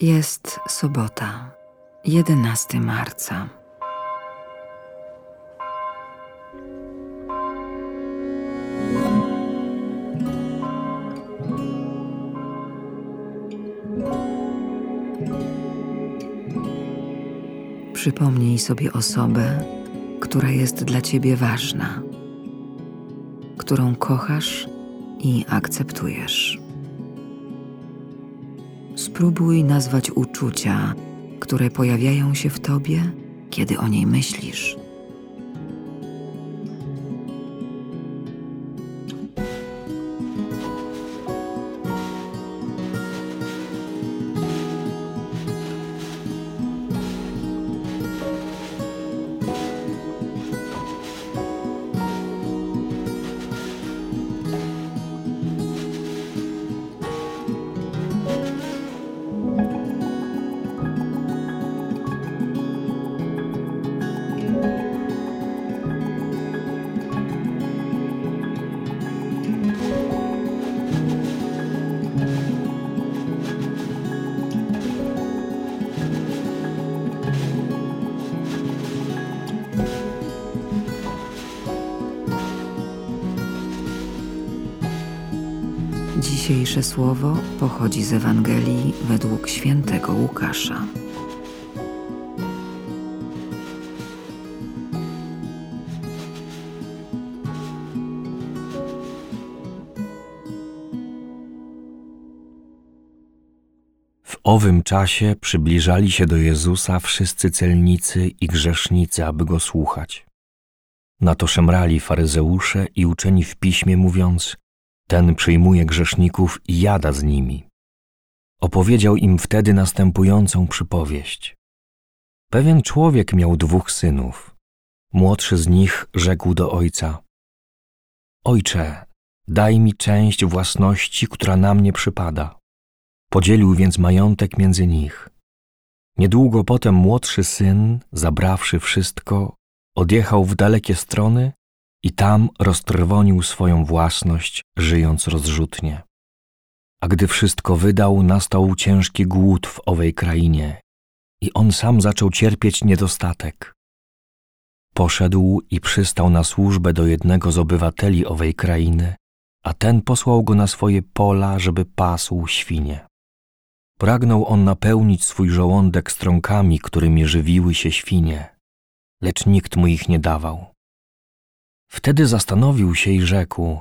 Jest sobota, 11 marca. Przypomnij sobie osobę, która jest dla ciebie ważna, którą kochasz i akceptujesz. Spróbuj nazwać uczucia, które pojawiają się w tobie, kiedy o niej myślisz. Dzisiejsze słowo pochodzi z Ewangelii według świętego Łukasza. W owym czasie przybliżali się do Jezusa wszyscy celnicy i grzesznicy, aby go słuchać. Na to szemrali faryzeusze i uczeni w piśmie, mówiąc: Ten przyjmuje grzeszników i jada z nimi. Opowiedział im wtedy następującą przypowieść. Pewien człowiek miał dwóch synów. Młodszy z nich rzekł do ojca: Ojcze, daj mi część własności, która na mnie przypada. Podzielił więc majątek między nich. Niedługo potem młodszy syn, zabrawszy wszystko, odjechał w dalekie strony i tam roztrwonił swoją własność, żyjąc rozrzutnie. A gdy wszystko wydał, nastał ciężki głód w owej krainie i on sam zaczął cierpieć niedostatek. Poszedł i przystał na służbę do jednego z obywateli owej krainy, a ten posłał go na swoje pola, żeby pasł świnie. Pragnął on napełnić swój żołądek strąkami, którymi żywiły się świnie, lecz nikt mu ich nie dawał. Wtedy zastanowił się i rzekł: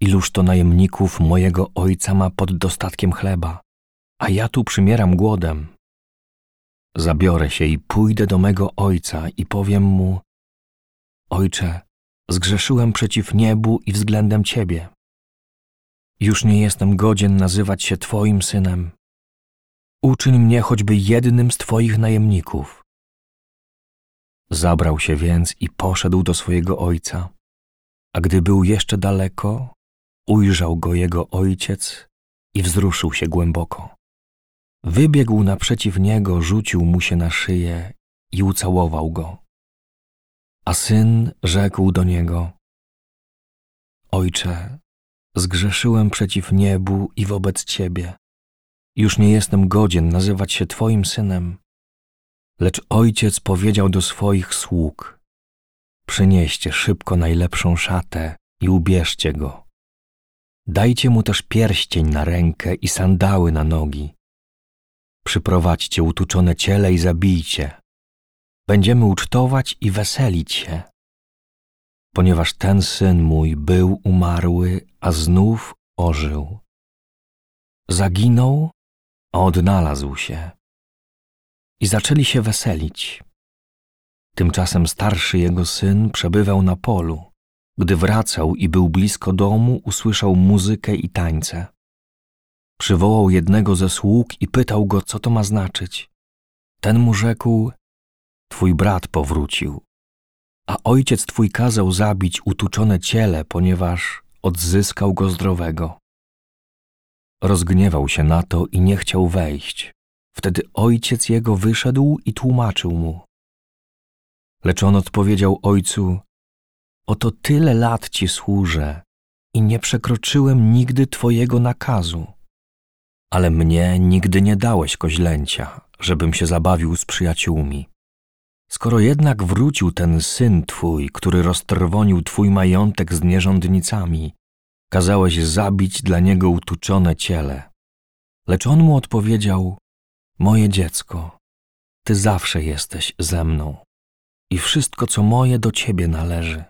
Iluż to najemników mojego ojca ma pod dostatkiem chleba, a ja tu przymieram głodem. Zabiorę się i pójdę do mego ojca i powiem mu: Ojcze, zgrzeszyłem przeciw niebu i względem ciebie. Już nie jestem godzien nazywać się Twoim synem. Uczyń mnie choćby jednym z Twoich najemników. Zabrał się więc i poszedł do swojego ojca. A gdy był jeszcze daleko, ujrzał go jego ojciec i wzruszył się głęboko. Wybiegł naprzeciw niego, rzucił mu się na szyję i ucałował go. A syn rzekł do niego: Ojcze, zgrzeszyłem przeciw niebu i wobec ciebie. Już nie jestem godzien nazywać się Twoim synem. Lecz ojciec powiedział do swoich sług: Przynieście szybko najlepszą szatę i ubierzcie go. Dajcie mu też pierścień na rękę i sandały na nogi. Przyprowadźcie utuczone ciele i zabijcie. Będziemy ucztować i weselić się. Ponieważ ten syn mój był umarły, a znów ożył. Zaginął, a odnalazł się. I zaczęli się weselić. Tymczasem starszy jego syn przebywał na polu. Gdy wracał i był blisko domu, usłyszał muzykę i tańce. Przywołał jednego ze sług i pytał go, co to ma znaczyć. Ten mu rzekł: Twój brat powrócił, a ojciec twój kazał zabić utuczone ciele, ponieważ odzyskał go zdrowego. Rozgniewał się na to i nie chciał wejść. Wtedy ojciec jego wyszedł i tłumaczył mu. Lecz on odpowiedział ojcu: Oto tyle lat ci służę i nie przekroczyłem nigdy twojego nakazu. ale mnie nigdy nie dałeś koźlęcia, żebym się zabawił z przyjaciółmi. Skoro jednak wrócił ten syn twój, który roztrwonił twój majątek z nierządnicami, kazałeś zabić dla niego utuczone ciele. Lecz on mu odpowiedział: Moje dziecko, ty zawsze jesteś ze mną i wszystko, co moje, do ciebie należy.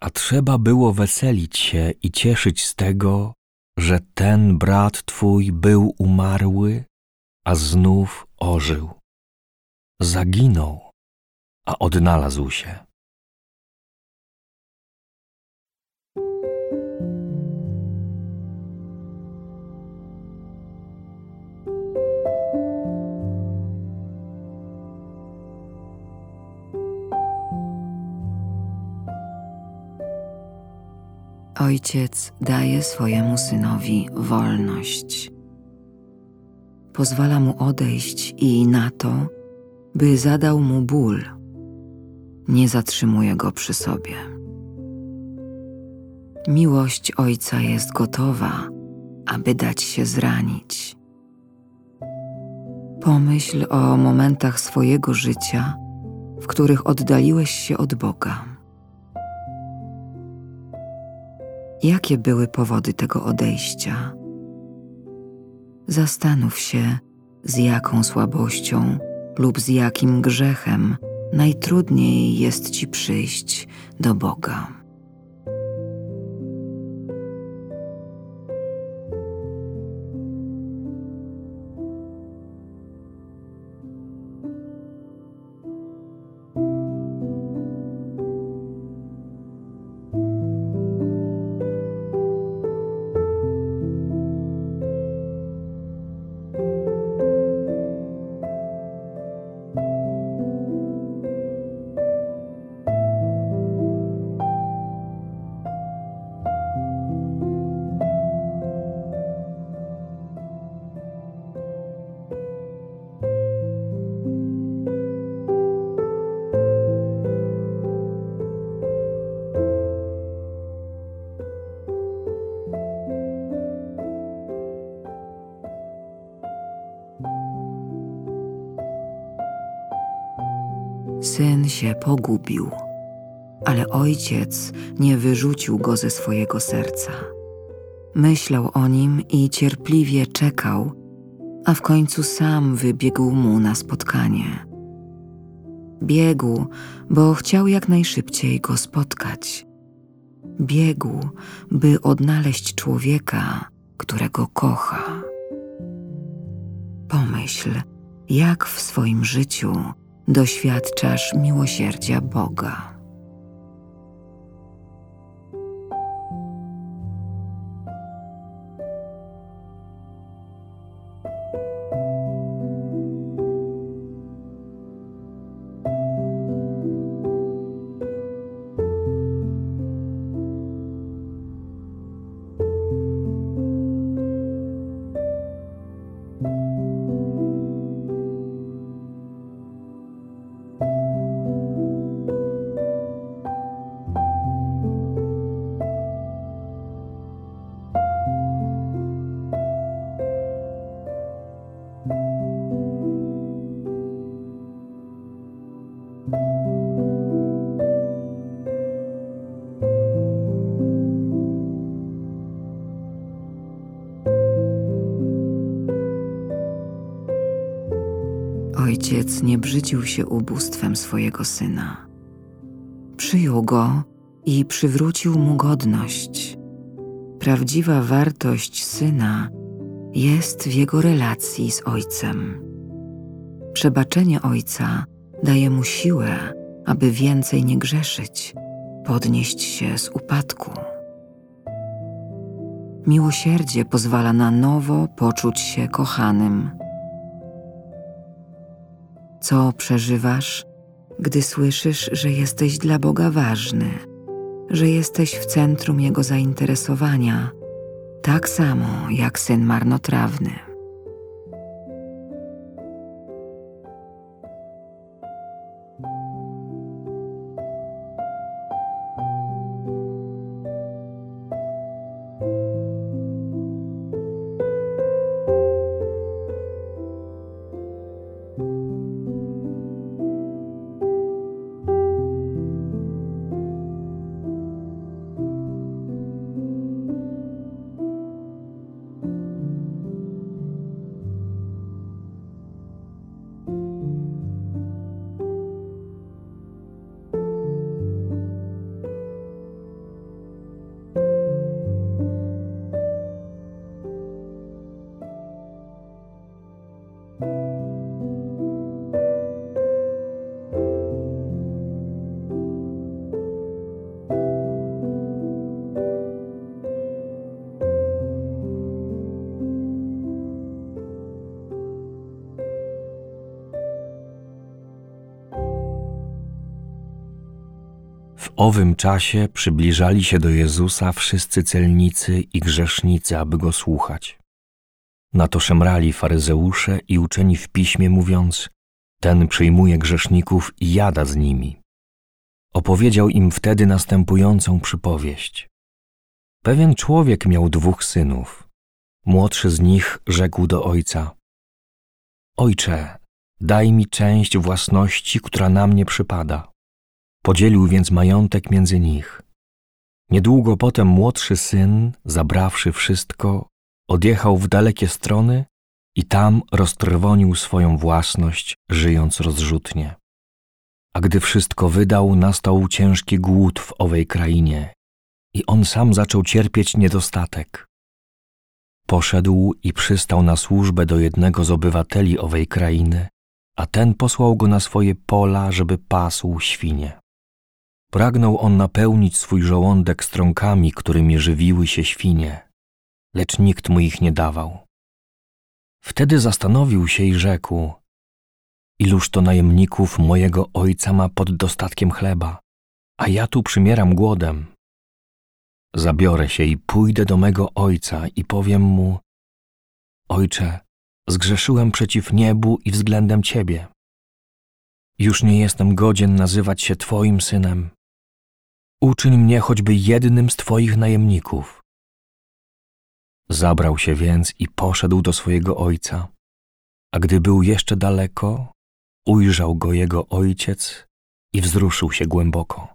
A trzeba było weselić się i cieszyć z tego, że ten brat twój był umarły, a znów ożył. Zaginął, a odnalazł się. Ojciec daje swojemu synowi wolność. Pozwala mu odejść i na to, by zadał mu ból. Nie zatrzymuje go przy sobie. Miłość ojca jest gotowa, aby dać się zranić. Pomyśl o momentach swojego życia, w których oddaliłeś się od Boga Jakie były powody tego odejścia? Zastanów się, z jaką słabością lub z jakim grzechem najtrudniej jest ci przyjść do Boga. Syn się pogubił, ale ojciec nie wyrzucił go ze swojego serca. Myślał o nim i cierpliwie czekał, a w końcu sam wybiegł mu na spotkanie. Biegł, bo chciał jak najszybciej go spotkać. Biegł, by odnaleźć człowieka, którego kocha. Pomyśl, jak w swoim życiu doświadczasz miłosierdzia Boga. Ojciec nie brzydził się ubóstwem swojego syna. Przyjął go i przywrócił mu godność. Prawdziwa wartość syna jest w jego relacji z ojcem. Przebaczenie ojca daje mu siłę, aby więcej nie grzeszyć, podnieść się z upadku. Miłosierdzie pozwala na nowo poczuć się kochanym co przeżywasz, gdy słyszysz, że jesteś dla Boga ważny, że jesteś w centrum Jego zainteresowania, tak samo jak syn marnotrawny. Owym czasie przybliżali się do Jezusa wszyscy celnicy i grzesznicy, aby go słuchać. Na to szemrali faryzeusze i uczeni w piśmie, mówiąc: Ten przyjmuje grzeszników i jada z nimi. Opowiedział im wtedy następującą przypowieść. Pewien człowiek miał dwóch synów. Młodszy z nich rzekł do ojca: Ojcze, daj mi część własności, która na mnie przypada. Podzielił więc majątek między nich. Niedługo potem młodszy syn, zabrawszy wszystko, odjechał w dalekie strony i tam roztrwonił swoją własność, żyjąc rozrzutnie. A gdy wszystko wydał, nastał ciężki głód w owej krainie i on sam zaczął cierpieć niedostatek. Poszedł i przystał na służbę do jednego z obywateli owej krainy, a ten posłał go na swoje pola, żeby pasł świnie. Pragnął on napełnić swój żołądek strąkami, którymi żywiły się świnie, lecz nikt mu ich nie dawał. Wtedy zastanowił się i rzekł: Iluż to najemników mojego ojca ma pod dostatkiem chleba, a ja tu przymieram głodem. Zabiorę się i pójdę do mego ojca i powiem mu: Ojcze, zgrzeszyłem przeciw niebu i względem ciebie. Już nie jestem godzien nazywać się Twoim synem. Uczyń mnie choćby jednym z Twoich najemników. Zabrał się więc i poszedł do swojego ojca. A gdy był jeszcze daleko, ujrzał go jego ojciec i wzruszył się głęboko.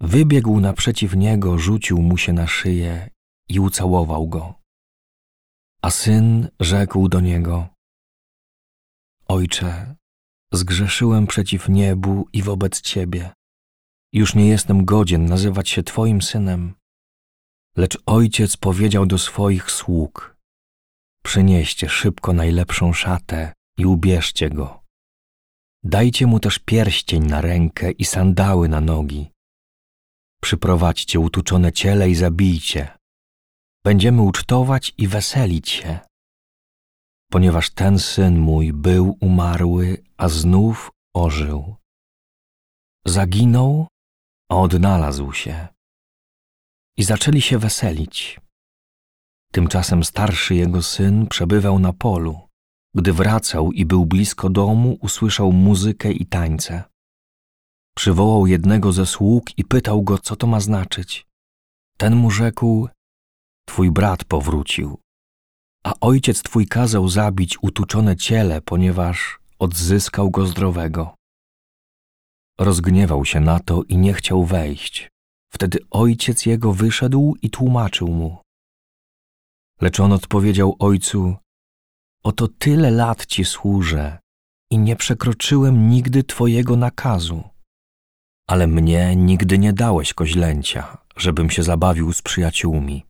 Wybiegł naprzeciw niego, rzucił mu się na szyję i ucałował go. A syn rzekł do niego: Ojcze, zgrzeszyłem przeciw niebu i wobec ciebie. Już nie jestem godzien nazywać się Twoim synem. Lecz ojciec powiedział do swoich sług: Przynieście szybko najlepszą szatę i ubierzcie go. Dajcie mu też pierścień na rękę i sandały na nogi. Przyprowadźcie utuczone ciele i zabijcie. Będziemy ucztować i weselić się. Ponieważ ten syn mój był umarły, a znów ożył. Zaginął, odnalazł się. I zaczęli się weselić. Tymczasem starszy jego syn przebywał na polu. Gdy wracał i był blisko domu, usłyszał muzykę i tańce. Przywołał jednego ze sług i pytał go, co to ma znaczyć. Ten mu rzekł: Twój brat powrócił, a ojciec twój kazał zabić utuczone ciele, ponieważ odzyskał go zdrowego. Rozgniewał się na to i nie chciał wejść. Wtedy ojciec jego wyszedł i tłumaczył mu. Lecz on odpowiedział ojcu: Oto tyle lat ci służę i nie przekroczyłem nigdy twojego nakazu. Ale mnie nigdy nie dałeś koźlęcia, żebym się zabawił z przyjaciółmi.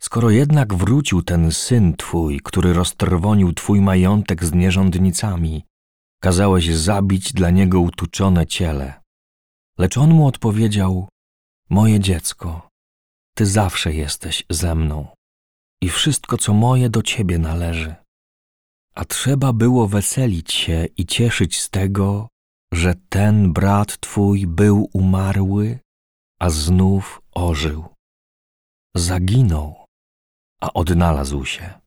Skoro jednak wrócił ten syn twój, który roztrwonił twój majątek z nierządnicami, kazałeś zabić dla niego utuczone ciele. Lecz on mu odpowiedział: Moje dziecko, ty zawsze jesteś ze mną i wszystko, co moje, do ciebie należy. A trzeba było weselić się i cieszyć z tego, że ten brat twój był umarły, a znów ożył. Zaginął, a odnalazł się.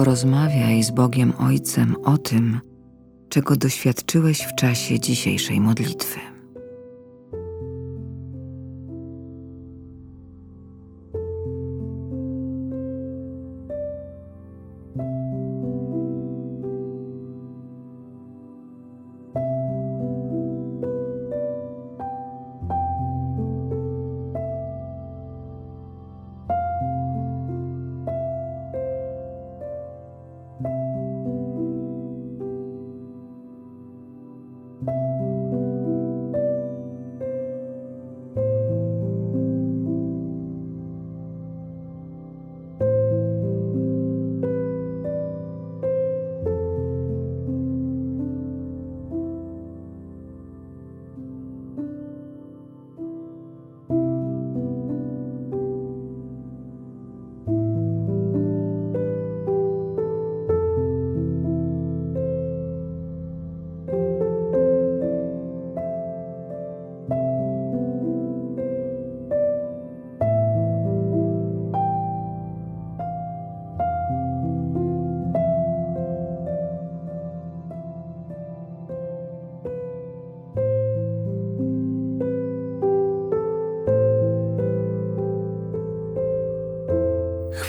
Porozmawiaj z Bogiem Ojcem o tym, czego doświadczyłeś w czasie dzisiejszej modlitwy.